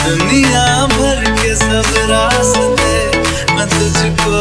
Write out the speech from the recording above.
दुनिया भर के सब रास्ते मैं तुझको